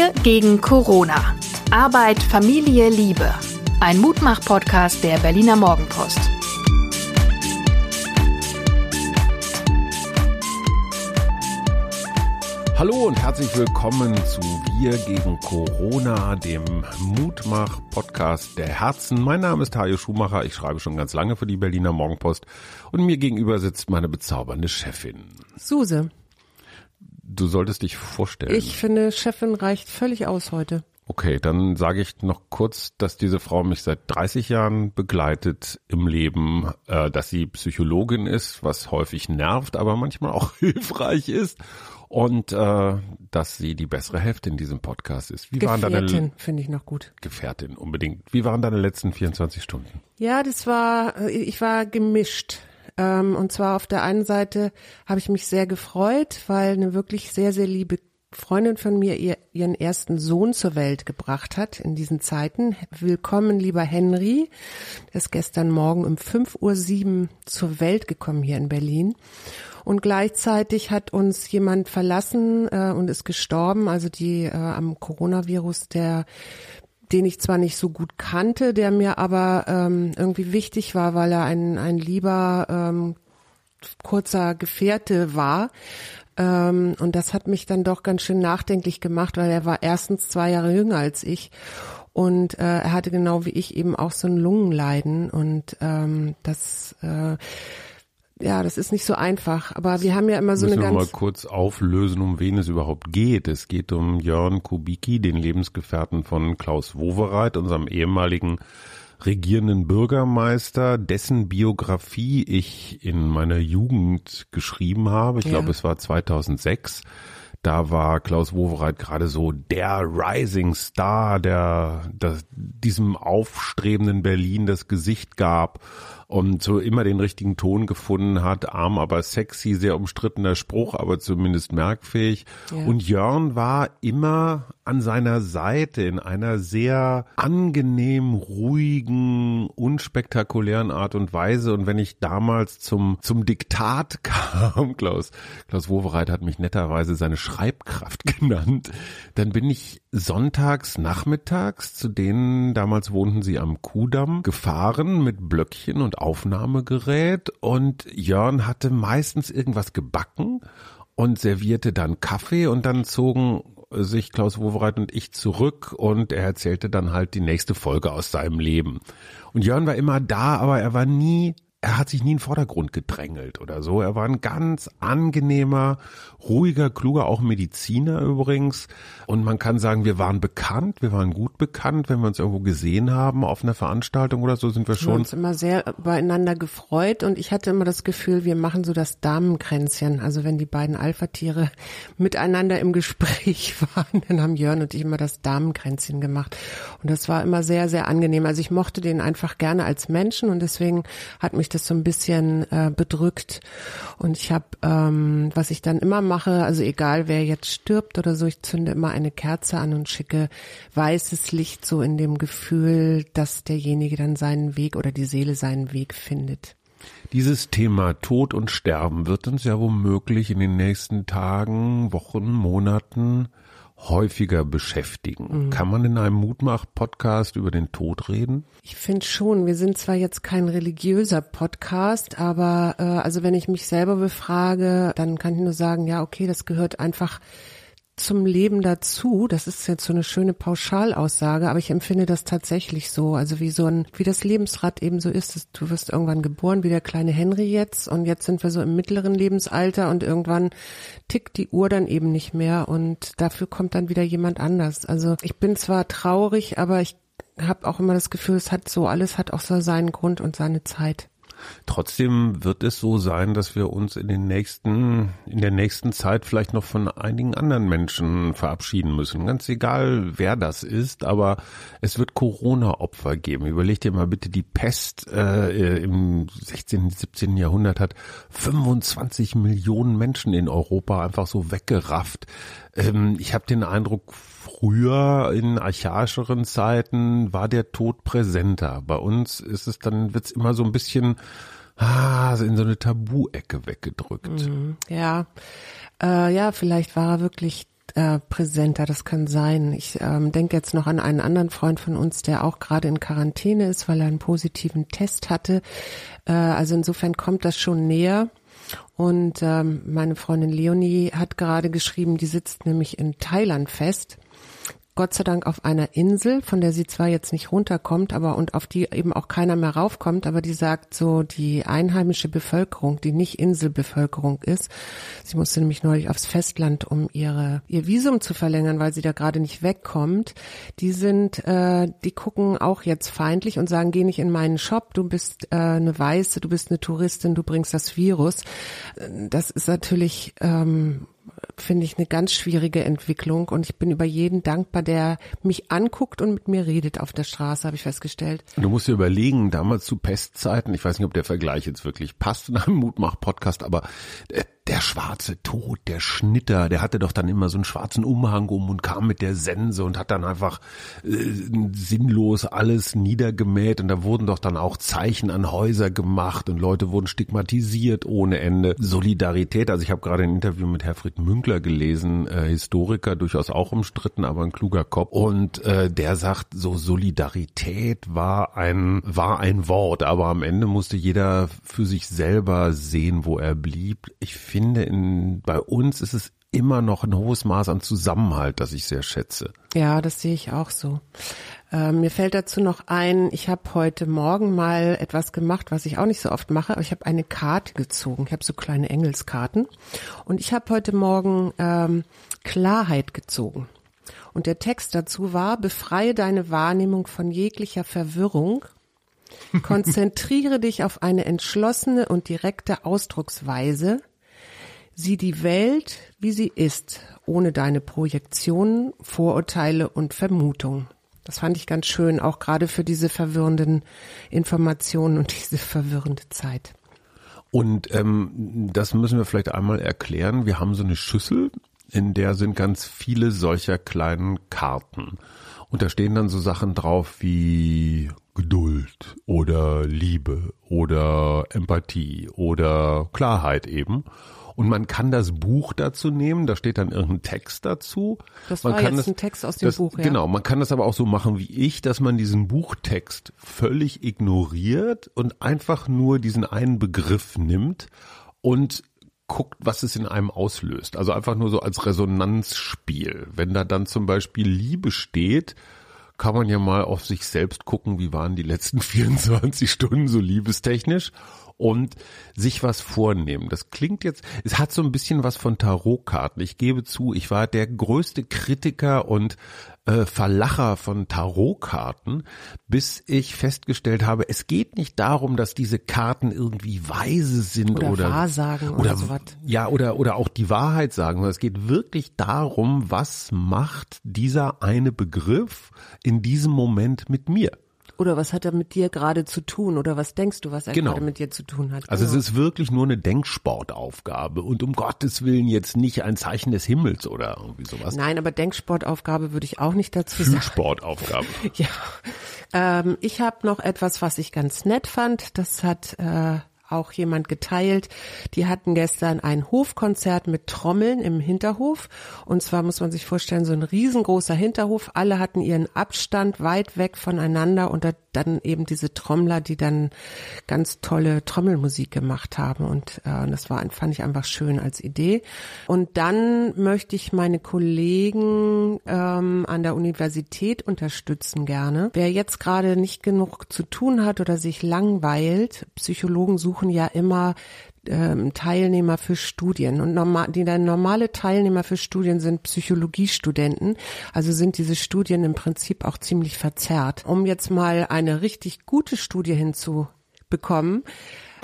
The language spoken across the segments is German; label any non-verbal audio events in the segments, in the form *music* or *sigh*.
Wir gegen Corona. Arbeit, Familie, Liebe. Ein Mutmach-Podcast der Berliner Morgenpost. Hallo und herzlich willkommen zu Wir gegen Corona, dem Mutmach-Podcast der Herzen. Mein Name ist Tajo Schumacher, ich schreibe schon ganz lange für die Berliner Morgenpost und mir gegenüber sitzt meine bezaubernde Chefin. Suse. Du solltest dich vorstellen. Ich finde, Chefin reicht völlig aus heute. Okay, dann sage ich noch kurz, dass diese Frau mich seit 30 Jahren begleitet im Leben, äh, dass sie Psychologin ist, was häufig nervt, aber manchmal auch *laughs* hilfreich ist und äh, dass sie die bessere Hälfte in diesem Podcast ist. Wie waren deine finde ich noch gut. Gefährtin unbedingt. Wie waren deine letzten 24 Stunden? Ja, das war äh, ich war gemischt. Ähm, und zwar auf der einen Seite habe ich mich sehr gefreut, weil eine wirklich sehr sehr liebe Freundin von mir ihr, ihren ersten Sohn zur Welt gebracht hat in diesen Zeiten. Willkommen, lieber Henry. Der ist gestern Morgen um 5.07 Uhr zur Welt gekommen hier in Berlin. Und gleichzeitig hat uns jemand verlassen äh, und ist gestorben, also die äh, am Coronavirus, der den ich zwar nicht so gut kannte, der mir aber ähm, irgendwie wichtig war, weil er ein, ein lieber ähm, kurzer Gefährte war. Ähm, und das hat mich dann doch ganz schön nachdenklich gemacht, weil er war erstens zwei Jahre jünger als ich und äh, er hatte genau wie ich eben auch so ein Lungenleiden und ähm, das äh, ja, das ist nicht so einfach, aber wir haben ja immer so Müssen eine wir ganz mal kurz auflösen, um wen es überhaupt geht. Es geht um Jörn Kubicki, den Lebensgefährten von Klaus Wowereit, unserem ehemaligen regierenden Bürgermeister, dessen Biografie ich in meiner Jugend geschrieben habe. Ich Ja. glaube, es war 2006. Da war Klaus Wowereit gerade so der Rising Star, der, der diesem aufstrebenden Berlin das Gesicht gab und so immer den richtigen Ton gefunden hat. Arm, aber sexy, sehr umstrittener Spruch, aber zumindest merkfähig. Ja. Und Jörn war immer an seiner Seite in einer sehr angenehm, ruhigen, unspektakulären Art und Weise. Und wenn ich damals zum, zum Diktat *laughs* kam, Klaus, Klaus Wowereit hat mich netterweise seine Schreibkraft *laughs* genannt, dann bin ich sonntags nachmittags zu denen, damals wohnten sie am Kudamm, gefahren mit Blöckchen und Aufnahmegerät und Jörn hatte meistens irgendwas gebacken und servierte dann Kaffee und dann zogen sich Klaus Wowereit und ich zurück und er erzählte dann halt die nächste Folge aus seinem Leben. Und Jörn war immer da, aber er war nie, er hat sich nie in den Vordergrund gedrängelt oder so. Er war ein ganz angenehmer, ruhiger, kluger, auch Mediziner übrigens. Und man kann sagen, wir waren bekannt, wir waren gut bekannt, wenn wir uns irgendwo gesehen haben auf einer Veranstaltung oder so, sind wir Wir haben schon uns immer sehr beieinander gefreut und ich hatte immer das Gefühl, wir machen so das Damenkränzchen. Also wenn die beiden Alpha-Tiere miteinander im Gespräch *laughs* waren, dann haben Jörn und ich immer das Damenkränzchen gemacht. Und das war immer sehr, sehr angenehm. Also ich mochte den einfach gerne als Menschen und deswegen hat mich das so ein bisschen äh, bedrückt. Und ich habe, ähm, was ich dann immer mache, also egal wer jetzt stirbt oder so, ich zünde immer eine Kerze an und schicke weißes Licht so in dem Gefühl, dass derjenige dann seinen Weg oder die Seele seinen Weg findet. Dieses Thema Tod und Sterben wird uns ja womöglich in den nächsten Tagen, Wochen, Monaten häufiger beschäftigen. Mhm. Kann man in einem Mutmach-Podcast über den Tod reden? Ich finde schon, wir sind zwar jetzt kein religiöser Podcast, aber äh, also wenn ich mich selber befrage, dann kann ich nur sagen, ja, okay, das gehört einfach zum Leben dazu. Das ist jetzt so eine schöne Pauschalaussage, aber ich empfinde das tatsächlich so. Also wie so ein, wie das Lebensrad eben so ist. Du wirst irgendwann geboren, wie der kleine Henry jetzt, und jetzt sind wir so im mittleren Lebensalter und irgendwann tickt die Uhr dann eben nicht mehr und dafür kommt dann wieder jemand anders. Also ich bin zwar traurig, aber ich habe auch immer das Gefühl, es hat so alles hat auch so seinen Grund und seine Zeit. Trotzdem wird es so sein, dass wir uns in den nächsten, in der nächsten Zeit vielleicht noch von einigen anderen Menschen verabschieden müssen. Ganz egal, wer das ist, aber es wird Corona-Opfer geben. Überleg dir mal bitte, die Pest äh, im 16., 17. Jahrhundert hat 25 Millionen Menschen in Europa einfach so weggerafft. Ähm, ich habe den Eindruck, früher in archaischeren Zeiten war der Tod präsenter. Bei uns ist es dann, wird's immer so ein bisschen ah, in so eine Tabu-Ecke weggedrückt. Ja, äh, ja, vielleicht war er wirklich äh, präsenter, das kann sein. Ich ähm, denke jetzt noch an einen anderen Freund von uns, der auch gerade in Quarantäne ist, weil er einen positiven Test hatte. Äh, also insofern kommt das schon näher. Und ähm, meine Freundin Leonie hat gerade geschrieben, die sitzt nämlich in Thailand fest Gott sei Dank auf einer Insel, von der sie zwar jetzt nicht runterkommt, aber und auf die eben auch keiner mehr raufkommt, aber die sagt so, die einheimische Bevölkerung, die nicht Inselbevölkerung ist, sie musste nämlich neulich aufs Festland, um ihre ihr Visum zu verlängern, weil sie da gerade nicht wegkommt, die sind, äh, die gucken auch jetzt feindlich und sagen, geh nicht in meinen Shop, du bist äh, eine Weiße, du bist eine Touristin, du bringst das Virus. Das ist natürlich ähm, finde ich eine ganz schwierige Entwicklung und ich bin über jeden dankbar, der mich anguckt und mit mir redet auf der Straße, habe ich festgestellt. Du musst dir überlegen, damals zu Pestzeiten, ich weiß nicht, ob der Vergleich jetzt wirklich passt in einem Mutmach-Podcast, aber äh, der schwarze Tod, der Schnitter, der hatte doch dann immer so einen schwarzen Umhang um und kam mit der Sense und hat dann einfach äh, sinnlos alles niedergemäht und da wurden doch dann auch Zeichen an Häuser gemacht und Leute wurden stigmatisiert ohne Ende. Solidarität, also ich habe gerade ein Interview mit Herfried Münkler gelesen, äh, Historiker, durchaus auch umstritten, aber ein kluger Kopf und äh, der sagt, so Solidarität war ein war ein Wort, aber am Ende musste jeder für sich selber sehen, wo er blieb. Ich finde finde, in, bei uns ist es immer noch ein hohes Maß an Zusammenhalt, das ich sehr schätze. Ja, das sehe ich auch so. Ähm, mir fällt dazu noch ein, ich habe heute Morgen mal etwas gemacht, was ich auch nicht so oft mache, aber ich habe eine Karte gezogen. Ich habe so kleine Engelskarten und ich habe heute Morgen ähm, Klarheit gezogen. Und der Text dazu war, befreie deine Wahrnehmung von jeglicher Verwirrung *laughs* Konzentriere dich auf eine entschlossene und direkte Ausdrucksweise, Sieh die Welt, wie sie ist, ohne deine Projektionen, Vorurteile und Vermutungen. Das fand ich ganz schön, auch gerade für diese verwirrenden Informationen und *laughs* diese verwirrende Zeit. Und ähm, das müssen wir vielleicht einmal erklären. Wir haben so eine Schüssel, in der sind ganz viele solcher kleinen Karten. Und da stehen dann so Sachen drauf wie Geduld oder Liebe oder Empathie oder Klarheit eben. Und man kann das Buch dazu nehmen, da steht dann irgendein Text dazu. Das man war kann jetzt das, ein Text aus dem das, Buch, ja. Genau, man kann das aber auch so machen wie ich, dass man diesen Buchtext völlig ignoriert und einfach nur diesen einen Begriff nimmt und guckt, was es in einem auslöst. Also einfach nur so als Resonanzspiel. Wenn da dann zum Beispiel Liebe steht, kann man ja mal auf sich selbst gucken, wie waren die letzten *laughs* 24 Stunden so liebestechnisch und sich was vornehmen. Das klingt jetzt, es hat so ein bisschen was von Tarotkarten. Ich gebe zu, ich war der größte Kritiker und äh, Verlacher von Tarotkarten, bis ich festgestellt habe, es geht nicht darum, dass diese Karten irgendwie weise sind Oder oder Wahrsagen oder oder sowas. ja oder oder auch die Wahrheit sagen, sondern es geht wirklich darum, was macht dieser eine Begriff in diesem Moment mit mir? Oder was hat er mit dir gerade zu tun? Oder was denkst du, was er Genau. gerade mit dir zu tun hat? Also genau. es ist wirklich nur eine Denksportaufgabe und um Gottes Willen jetzt nicht ein Zeichen des Himmels oder irgendwie sowas. Nein, aber Denksportaufgabe würde ich auch nicht dazu sagen. Schulsportaufgabe. *laughs* Ja. Ähm, ich habe noch etwas, was ich ganz nett fand. Das hat äh, auch jemand geteilt. Die hatten gestern ein Hofkonzert mit Trommeln im Hinterhof. Und zwar muss man sich vorstellen, so ein riesengroßer Hinterhof. Alle hatten ihren Abstand weit weg voneinander und da, dann eben diese Trommler, die dann ganz tolle Trommelmusik gemacht haben. Und äh, das war, fand ich einfach schön als Idee. Und dann möchte ich meine Kollegen ähm, an der Universität unterstützen gerne. Wer jetzt gerade nicht genug zu tun hat oder sich langweilt, Psychologen suchen ja immer ähm, Teilnehmer für Studien und normal, die dann normale Teilnehmer für Studien sind Psychologiestudenten, also sind diese Studien im Prinzip auch ziemlich verzerrt. Um jetzt mal eine richtig gute Studie hinzubekommen,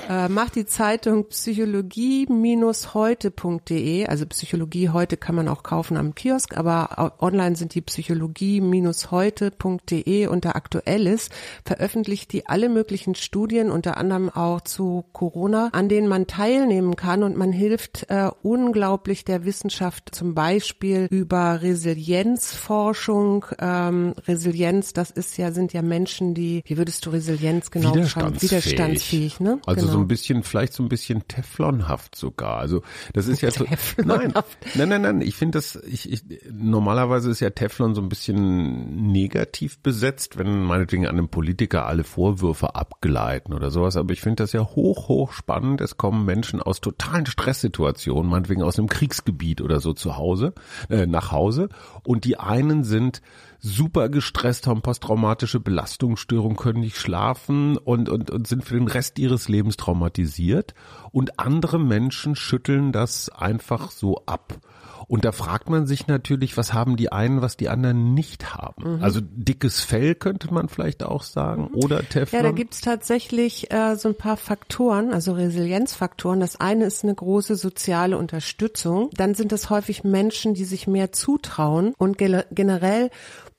äh, macht die Zeitung psychologie-heute.de, also Psychologie heute kann man auch kaufen am Kiosk, aber online sind die psychologie-heute.de unter Aktuelles, veröffentlicht die alle möglichen Studien, unter anderem auch zu Corona, an denen man teilnehmen kann und man hilft äh, unglaublich der Wissenschaft zum Beispiel über Resilienzforschung. Ähm, Resilienz, das ist ja, sind ja Menschen, die, wie würdest du Resilienz genau beschreiben? Widerstandsfähig. Widerstandsfähig, ne? Also Also so Genau. ein bisschen, vielleicht so ein bisschen Teflonhaft sogar. Also das ist ja so, nein, Teflonhaft. nein, nein, nein. Ich finde das, ich, ich, normalerweise ist ja Teflon so ein bisschen negativ besetzt, wenn meinetwegen an einem Politiker alle Vorwürfe abgleiten oder sowas. Aber ich finde das ja hoch, hoch spannend. Es kommen Menschen aus totalen Stresssituationen, meinetwegen aus einem Kriegsgebiet oder so zu Hause, äh, nach Hause. Und die einen sind super gestresst, haben posttraumatische Belastungsstörung, können nicht schlafen und, und, und sind für den Rest ihres Lebens traumatisiert. Und andere Menschen schütteln das einfach so ab. Und da fragt man sich natürlich, was haben die einen, was die anderen nicht haben. Also dickes Fell könnte man vielleicht auch sagen oder Teflon. Ja, da gibt's tatsächlich äh, so ein paar Faktoren, also Resilienzfaktoren. Das eine ist eine große soziale Unterstützung. Dann sind es häufig Menschen, die sich mehr zutrauen und generell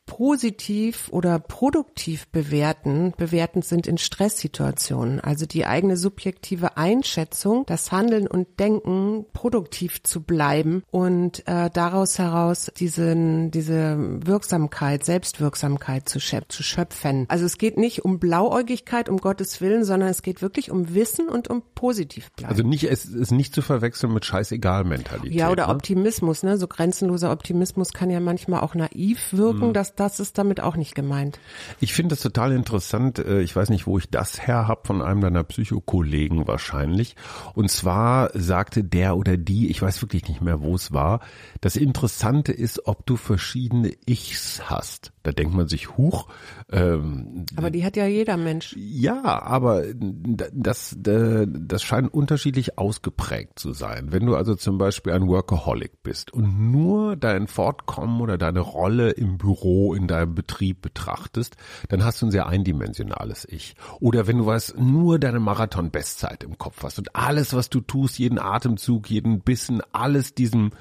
positiv oder produktiv bewerten, bewertend sind in Stresssituationen. Also die eigene subjektive Einschätzung, das Handeln und Denken, produktiv zu bleiben und äh, daraus heraus diesen, diese Wirksamkeit, Selbstwirksamkeit zu, schöp zu schöpfen. Also es geht nicht um Blauäugigkeit, um Gottes Willen, sondern es geht wirklich um Wissen und um positiv bleiben. also nicht, es ist nicht zu verwechseln mit Scheißegal-Mentalität. Ja, oder ne? Optimismus, ne? So grenzenloser Optimismus kann ja manchmal auch naiv wirken. Das, das ist damit auch nicht gemeint. Ich finde das total interessant. Äh, Ich weiß nicht, wo ich das her hab, von einem deiner Psychokollegen wahrscheinlich. Und zwar sagte der oder die, ich weiß wirklich nicht mehr, wo es war, das Interessante ist, ob du verschiedene Ichs hast. Da denkt man sich, huch, ähm, Aber die hat ja jeder Mensch. ja, aber das, das scheint unterschiedlich ausgeprägt zu sein. Wenn du also zum Beispiel ein Workaholic bist und nur dein Fortkommen oder deine Rolle im Büro, in deinem Betrieb betrachtest, dann hast du ein sehr eindimensionales Ich. Oder wenn du was nur deine Marathon-Bestzeit im Kopf hast und alles, was du tust, jeden Atemzug, jeden Bissen, alles diesem,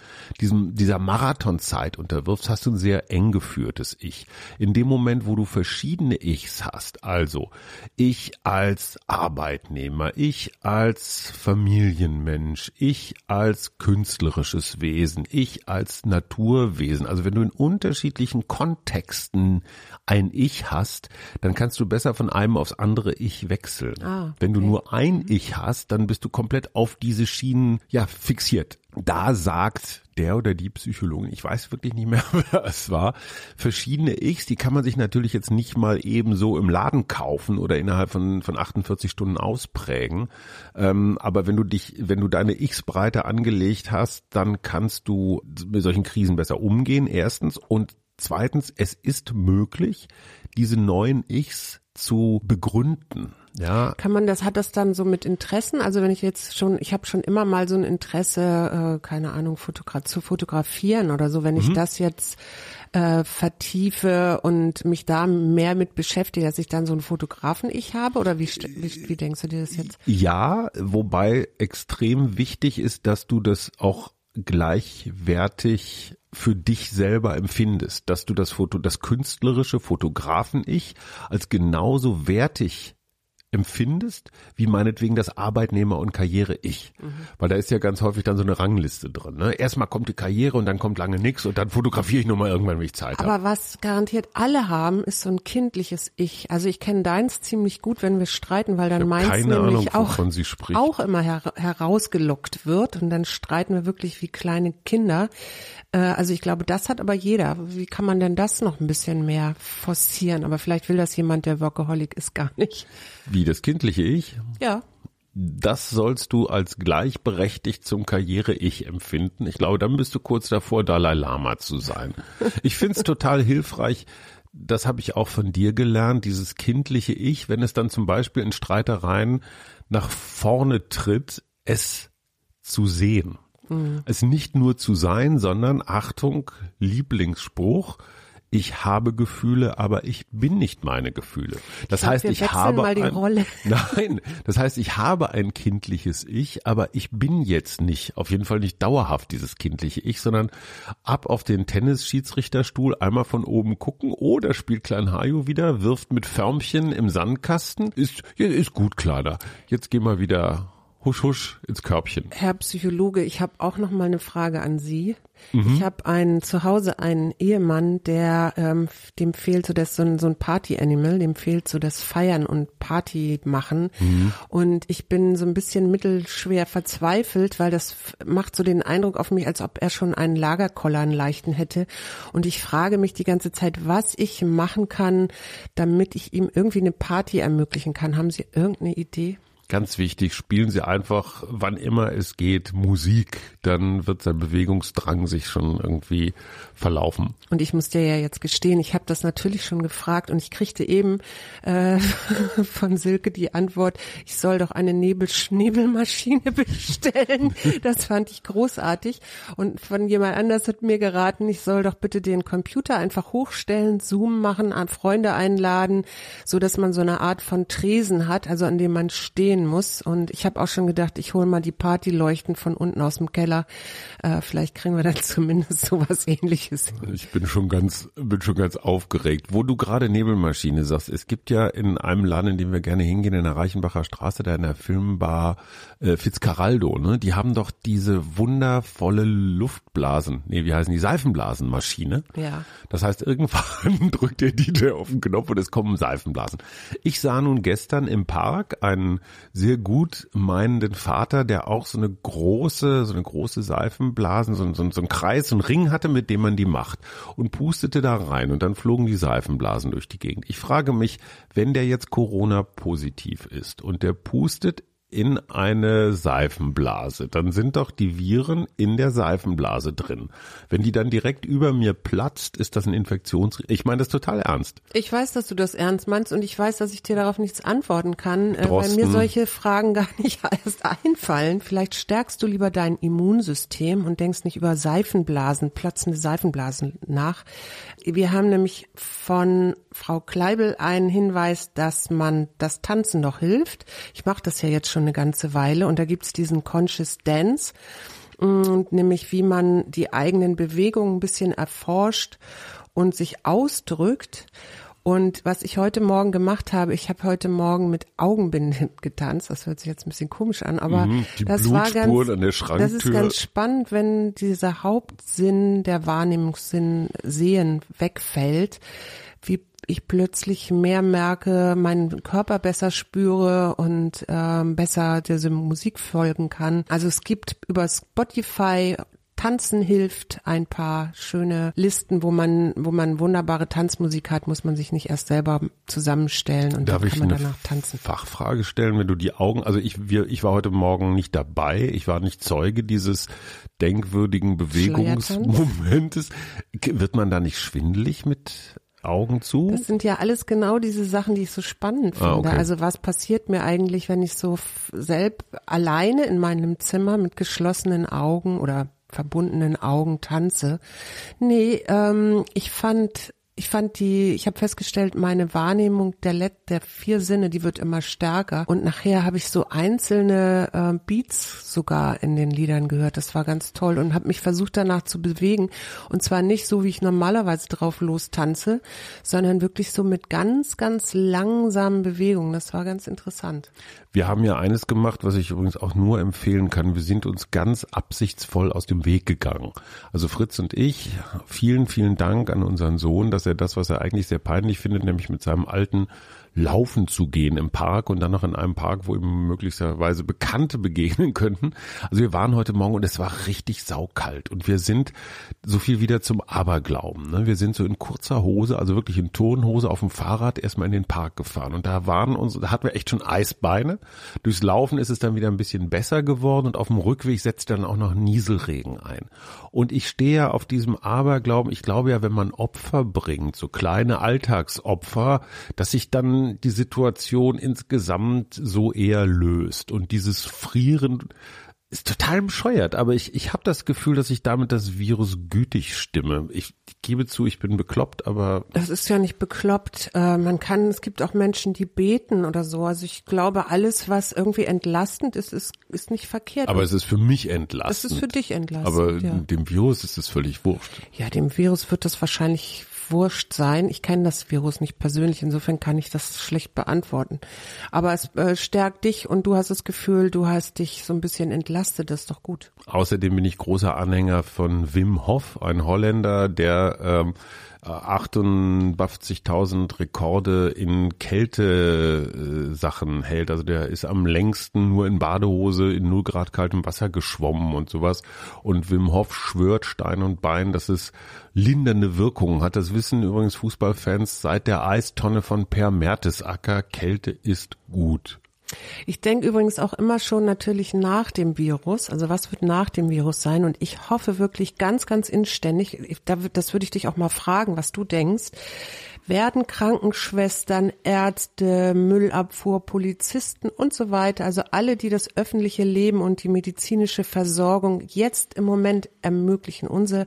diesem, dieser Marathonzeit unterwirfst, hast du ein sehr eng geführtes Ich. In dem Moment, wo du verschiedene Ichs hast, also ich als Arbeitnehmer, ich als Familienmensch, ich als künstlerisches Wesen, ich als Naturwesen, also wenn du in unterschiedlichen Kontexten ein Ich hast, dann kannst du besser von einem aufs andere Ich wechseln. Ah, Wenn du nur ein Ich hast, dann bist du komplett auf diese Schienen ja fixiert. Da sagt der oder die Psychologin, ich weiß wirklich nicht mehr, *laughs* wer es war, verschiedene Ichs, die kann man sich natürlich jetzt nicht mal eben so im Laden kaufen oder innerhalb von, von 48 Stunden ausprägen. Ähm, aber wenn du dich, wenn du deine Ichs angelegt hast, dann kannst du mit solchen Krisen besser umgehen, erstens. Und zweitens, es ist möglich, diese neuen Ichs zu begründen. Ja, Kann man das, hat das dann so mit Interessen? Also wenn ich jetzt schon, ich habe schon immer mal so ein Interesse, äh, keine Ahnung, Fotogra zu fotografieren oder so, wenn Mhm. ich das jetzt äh, vertiefe und mich da mehr mit beschäftige, dass ich dann so einen Fotografen ich habe oder wie, wie, wie denkst du dir das jetzt? Ja, wobei extrem wichtig ist, dass du das auch gleichwertig für dich selber empfindest, dass du das Foto, das künstlerische Fotografen-Ich als genauso wertig empfindest, wie meinetwegen das Arbeitnehmer- und Karriere-Ich. Weil da ist ja ganz häufig dann so eine Rangliste drin. Ne? Erstmal kommt die Karriere und dann kommt lange nichts und dann fotografiere ich nur mal irgendwann, wenn ich Zeit habe. Aber was garantiert alle haben, ist so ein kindliches Ich. Also ich kenne deins ziemlich gut, wenn wir streiten, weil dann hab meins keine nämlich Ahnung, auch, auch immer her herausgelockt wird und dann streiten wir wirklich wie kleine Kinder. Äh, also ich glaube, das hat aber jeder. Wie kann man denn das noch ein bisschen mehr forcieren? Aber vielleicht will das jemand, der Workaholic ist, gar nicht. Wie das kindliche Ich? Ja. Das sollst du als gleichberechtigt zum Karriere-Ich empfinden. Ich glaube, dann bist du kurz davor, Dalai Lama zu sein. Ich find's total hilfreich. Das habe ich auch von dir gelernt, dieses kindliche Ich, wenn es dann zum Beispiel in Streitereien nach vorne tritt, es zu sehen. Es nicht nur zu sein, sondern Achtung, Lieblingsspruch, ich habe Gefühle, aber ich bin nicht meine Gefühle. Das glaub, heißt, ich habe ein, Rolle. *laughs* Nein, das heißt, ich habe ein kindliches Ich, aber ich bin jetzt nicht, auf jeden Fall nicht dauerhaft dieses kindliche Ich, sondern ab auf den Tennisschiedsrichterstuhl, einmal von oben gucken, oh, da spielt Klein Hajo wieder, wirft mit Förmchen im Sandkasten, ist, ist gut, Kleiner. Jetzt geh mal wieder husch husch ins Körbchen. Herr Psychologe, ich habe auch noch mal eine Frage an Sie. Mhm. Ich habe einen zu Hause einen Ehemann, der ähm, dem fehlt so das so ein, so ein Party-Animal, dem fehlt so das Feiern und Party machen. Mhm. Und ich bin so ein bisschen mittelschwer verzweifelt, weil das macht so den Eindruck auf mich, als ob er schon einen Lagerkoller, einen leichten hätte. Und ich frage mich die ganze Zeit, was ich machen kann, damit ich ihm irgendwie eine Party ermöglichen kann. Haben Sie irgendeine Idee? Ganz wichtig, spielen Sie einfach, wann immer es geht, Musik. Dann wird sein Bewegungsdrang sich schon irgendwie verlaufen. Und ich muss dir ja jetzt gestehen, ich habe das natürlich schon gefragt und ich kriegte eben äh, *laughs* von Silke die Antwort, ich soll doch eine Nebelschnebelmaschine *laughs* bestellen. Das fand ich großartig. Und von jemand anders hat mir geraten, ich soll doch bitte den Computer einfach hochstellen, Zoom machen, Freunde einladen, so dass man so eine Art von Tresen hat, also an dem man stehen muss. Und ich habe auch schon gedacht, ich hole mal die Partyleuchten von unten aus dem Keller. Äh, vielleicht kriegen wir dann *laughs* zumindest sowas ähnliches ähnliches. Ich bin schon ganz, bin schon ganz aufgeregt. Wo du gerade Nebelmaschine sagst, es gibt ja in einem Laden, in dem wir gerne hingehen, in der Reichenbacher Straße, da in der Filmbar äh, Fitzcarraldo, ne? Die haben doch diese wundervolle Luftblasen, nee, wie heißen die, Seifenblasenmaschine. Ja. Das heißt, irgendwann *laughs* drückt der DJ auf den Knopf und es kommen Seifenblasen. Ich sah nun gestern im Park einen sehr gut meinenden Vater, der auch so eine große, so eine große Seifenblasen, so, so, so einen Kreis, so einen Ring hatte, mit dem man die macht und pustete da rein und dann flogen die Seifenblasen durch die Gegend. Ich frage mich, wenn der jetzt Corona positiv ist und der pustet in eine Seifenblase, dann sind doch die Viren in der Seifenblase drin. Wenn die dann direkt über mir platzt, ist das ein Infektions... Ich meine das total ernst. Ich weiß, dass du das ernst meinst und ich weiß, dass ich dir darauf nichts antworten kann, äh, weil mir solche Fragen *laughs* gar nicht erst einfallen. Vielleicht stärkst du lieber dein Immunsystem und denkst nicht über Seifenblasen, platzende Seifenblasen nach. Wir haben nämlich von Frau Kleibel einen Hinweis, dass man das Tanzen noch hilft. Ich mache das ja jetzt schon eine ganze Weile und da gibt's diesen Conscious Dance, mm, nämlich wie man die eigenen Bewegungen ein bisschen erforscht und sich ausdrückt. Und was ich heute Morgen gemacht habe, ich habe heute Morgen mit Augenbinden *laughs* getanzt. Das hört sich jetzt ein bisschen komisch an, aber mhm, das war ganz, an der das ist ganz spannend, wenn dieser Hauptsinn, der Wahrnehmungssinn Sehen wegfällt, wie ich plötzlich mehr merke, meinen Körper besser spüre und ähm, besser dieser Musik folgen kann. Also es gibt über Spotify Tanzen hilft, ein paar schöne Listen, wo man, wo man wunderbare Tanzmusik hat, muss man sich nicht erst selber zusammenstellen und Darf dann kann man danach tanzen. Fachfrage stellen, wenn du die Augen, also ich, wir, ich war heute Morgen nicht dabei, ich war nicht Zeuge dieses denkwürdigen Bewegungsmomentes. Wird man da nicht schwindelig mit Augen zu? Das sind ja alles genau diese Sachen, die ich so spannend ah, finde. Ah, okay. Also was passiert mir eigentlich, wenn ich so selbst alleine in meinem Zimmer mit geschlossenen Augen oder verbundenen Augen tanze. Nee, ähm, ich fand ich fand die, ich habe festgestellt, meine Wahrnehmung der Let der vier Sinne, die wird immer stärker. Und nachher habe ich so einzelne äh, Beats sogar in den Liedern gehört. Das war ganz toll und habe mich versucht danach zu bewegen. Und zwar nicht so, wie ich normalerweise drauf los tanze, sondern wirklich so mit ganz, ganz langsamen Bewegungen. Das war ganz interessant. Wir haben ja eines gemacht, was ich übrigens auch nur empfehlen kann. Wir sind uns ganz absichtsvoll aus dem Weg gegangen. Also Fritz und ich, vielen, vielen Dank an unseren Sohn, dass er das, was er eigentlich sehr peinlich findet, nämlich mit seinem alten laufen zu gehen im Park und dann noch in einem Park, wo ihm möglicherweise Bekannte begegnen könnten. Also wir waren heute Morgen und es war richtig saukalt und wir sind so viel wieder zum Aberglauben. Ne? Wir sind so in kurzer Hose, also wirklich in Turnhose auf dem Fahrrad erstmal in den Park gefahren und da waren uns, da hatten wir echt schon Eisbeine. Durchs Laufen ist es dann wieder ein bisschen besser geworden und auf dem Rückweg setzt dann auch noch Nieselregen ein. Und ich stehe ja auf diesem Aberglauben, ich glaube ja, wenn man Opfer bringt, so kleine Alltagsopfer, dass sich dann die Situation insgesamt so eher löst. Und dieses Frieren ist total bescheuert, aber ich, ich habe das Gefühl, dass ich damit das Virus gütig stimme. Ich, ich gebe zu, ich bin bekloppt, aber. Das ist ja nicht bekloppt. Äh, man kann, es gibt auch Menschen, die beten oder so. Also ich glaube, alles, was irgendwie entlastend ist, ist, ist nicht verkehrt. Aber es ist für mich entlastend. Es ist für dich entlastend. Aber ja. dem Virus ist es völlig wurscht. Ja, dem Virus wird das wahrscheinlich wurscht sein. Ich kenne das Virus nicht persönlich, insofern kann ich das schlecht beantworten. Aber es äh, stärkt dich und du hast das Gefühl, du hast dich so ein bisschen entlastet, das ist doch gut. Außerdem bin ich großer Anhänger von Wim Hof, ein Holländer, der ähm, 58.000 Rekorde in Kältesachen hält. Also der ist am längsten nur in Badehose in 0 Grad kaltem Wasser geschwommen und sowas. Und Wim Hof schwört Stein und Bein, dass es lindernde Wirkungen hat. Das wissen übrigens Fußballfans seit der Eistonne von Per Mertesacker. Kälte ist gut. Ich denke übrigens auch immer schon natürlich nach dem Virus, also was wird nach dem Virus sein? Und ich hoffe wirklich ganz, ganz inständig, das würde ich dich auch mal fragen, was du denkst werden Krankenschwestern, Ärzte, Müllabfuhr, Polizisten und so weiter, also alle, die das öffentliche Leben und die medizinische Versorgung jetzt im Moment ermöglichen, unsere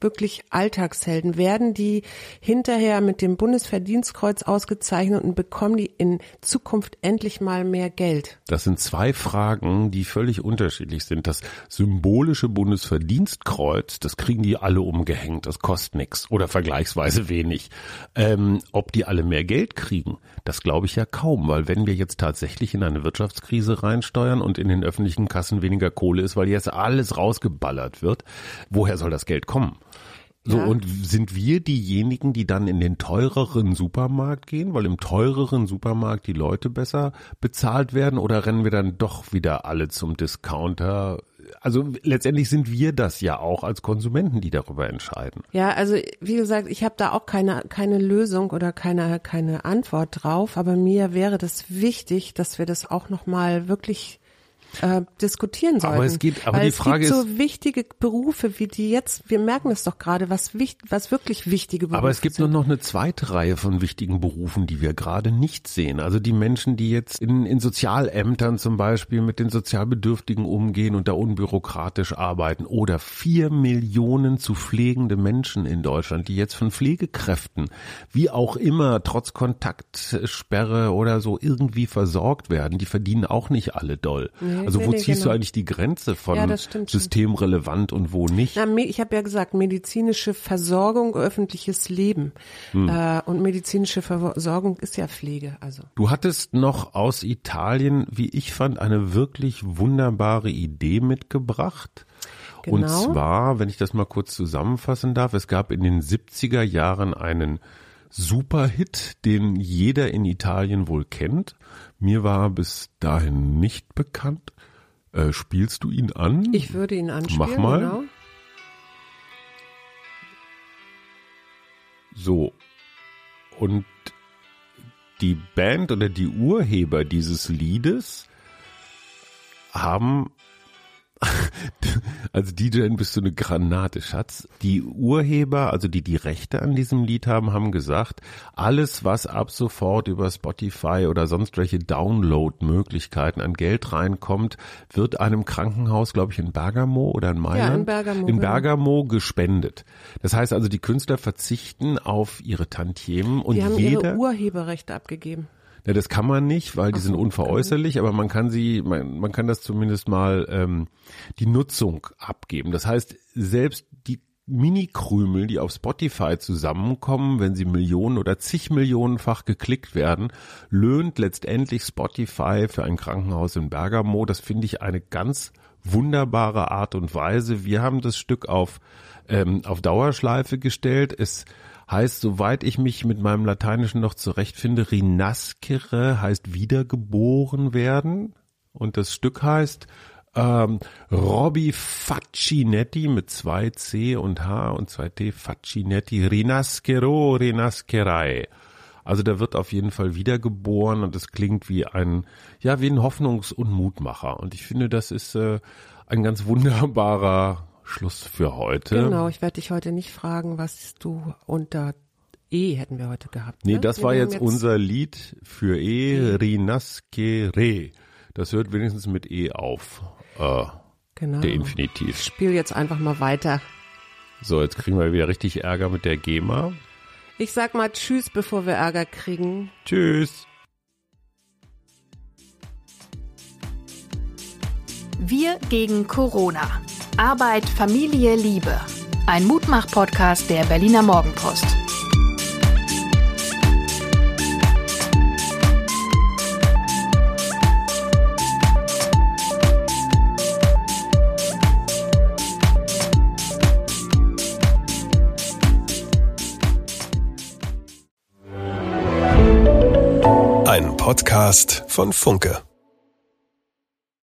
wirklich Alltagshelden, werden die hinterher mit dem Bundesverdienstkreuz ausgezeichnet und bekommen die in Zukunft endlich mal mehr Geld? Das sind zwei Fragen, die völlig unterschiedlich sind. Das symbolische Bundesverdienstkreuz, das kriegen die alle umgehängt, das kostet nichts oder vergleichsweise wenig. Ähm, ähm, ob die alle mehr Geld kriegen, das glaube ich ja kaum, weil wenn wir jetzt tatsächlich in eine Wirtschaftskrise reinsteuern und in den öffentlichen Kassen weniger Kohle ist, weil jetzt alles rausgeballert wird, woher soll das Geld kommen? So, ja. und sind wir diejenigen, die dann in den teureren Supermarkt gehen, weil im teureren Supermarkt die Leute besser bezahlt werden, oder rennen wir dann doch wieder alle zum Discounter? Also letztendlich sind wir das ja auch als Konsumenten, die darüber entscheiden. Ja, also wie gesagt, ich habe da auch keine keine Lösung oder keine keine Antwort drauf, aber mir wäre das wichtig, dass wir das auch noch mal wirklich äh, diskutieren sollten. Aber es geht, aber Weil die Frage es gibt ist, so wichtige Berufe, wie die jetzt, wir merken es doch gerade, was wichtig, was wirklich wichtige Berufe aber es gibt sind. nur noch eine zweite Reihe von wichtigen Berufen, die wir gerade nicht sehen. Also die Menschen, die jetzt in, in Sozialämtern zum Beispiel mit den Sozialbedürftigen umgehen und da unbürokratisch arbeiten oder vier Millionen zu pflegende Menschen in Deutschland, die jetzt von Pflegekräften, wie auch immer, trotz Kontaktsperre oder so irgendwie versorgt werden, die verdienen auch nicht alle doll. Nee, also nee, wo nee, ziehst du genau. eigentlich die Grenze von Ja, stimmt schon. systemrelevant und wo nicht? Na, ich habe ja gesagt, medizinische Versorgung, öffentliches Leben. Hm. Äh, und medizinische Versorgung ist ja Pflege. Also Du hattest noch aus Italien, wie ich fand, eine wirklich wunderbare Idee mitgebracht. Und Genau. zwar, wenn ich das mal kurz zusammenfassen darf, es gab in den 70er Jahren einen Superhit, den jeder in Italien wohl kennt. Mir war bis dahin nicht bekannt. Äh, spielst du ihn an? ich würde ihn anspielen. Mach mal. Genau. So. Und die Band oder die Urheber dieses Liedes haben, *laughs* also DJ bist du eine Granate, Schatz. Die Urheber, also die die Rechte an diesem Lied haben, haben gesagt, alles, was ab sofort über Spotify oder sonst welche Download-Möglichkeiten an Geld reinkommt, wird einem Krankenhaus, glaube ich, in Bergamo oder in Mailand, Bergamo, in genau. Bergamo gespendet. Das heißt also, die Künstler verzichten auf ihre Tantiemen und Die haben jeder, ihre Urheberrechte abgegeben. Ja, das kann man nicht, weil die sind unveräußerlich, aber man kann sie, man, man kann das zumindest mal ähm, die Nutzung abgeben. Das heißt, selbst die Mini-Krümel, die auf Spotify zusammenkommen, wenn sie Millionen oder zig Millionenfach geklickt werden, löhnt letztendlich Spotify für ein Krankenhaus in Bergamo. Das finde ich eine ganz wunderbare Art und Weise. Wir haben das Stück auf, ähm, auf Dauerschleife gestellt. Es heißt, soweit ich mich mit meinem Lateinischen noch zurechtfinde, rinascere heißt wiedergeboren werden. Und das Stück heißt ähm, Robby Faccinetti mit zwei C und H und zwei T, Faccinetti, Rinascero, Rinascerai. Also da wird auf jeden Fall wiedergeboren und es klingt wie ein, ja, wie ein Hoffnungs- und Mutmacher. Und ich finde, das ist äh, ein ganz wunderbarer Schluss für heute. Genau, ich werde dich heute nicht fragen, was du unter E hätten wir heute gehabt. Nee, ne? das Wir war haben jetzt unser Lied für E, Rinascere. Das hört wenigstens mit E auf, äh, genau. der Ich Infinitiv. spiel jetzt einfach mal weiter. So, jetzt kriegen wir wieder richtig Ärger mit der GEMA. Ich sag mal Tschüss, bevor wir Ärger kriegen. Tschüss. Wir gegen Corona. Arbeit, Familie, Liebe. Ein Mutmach-Podcast der Berliner Morgenpost. Ein Podcast von Funke.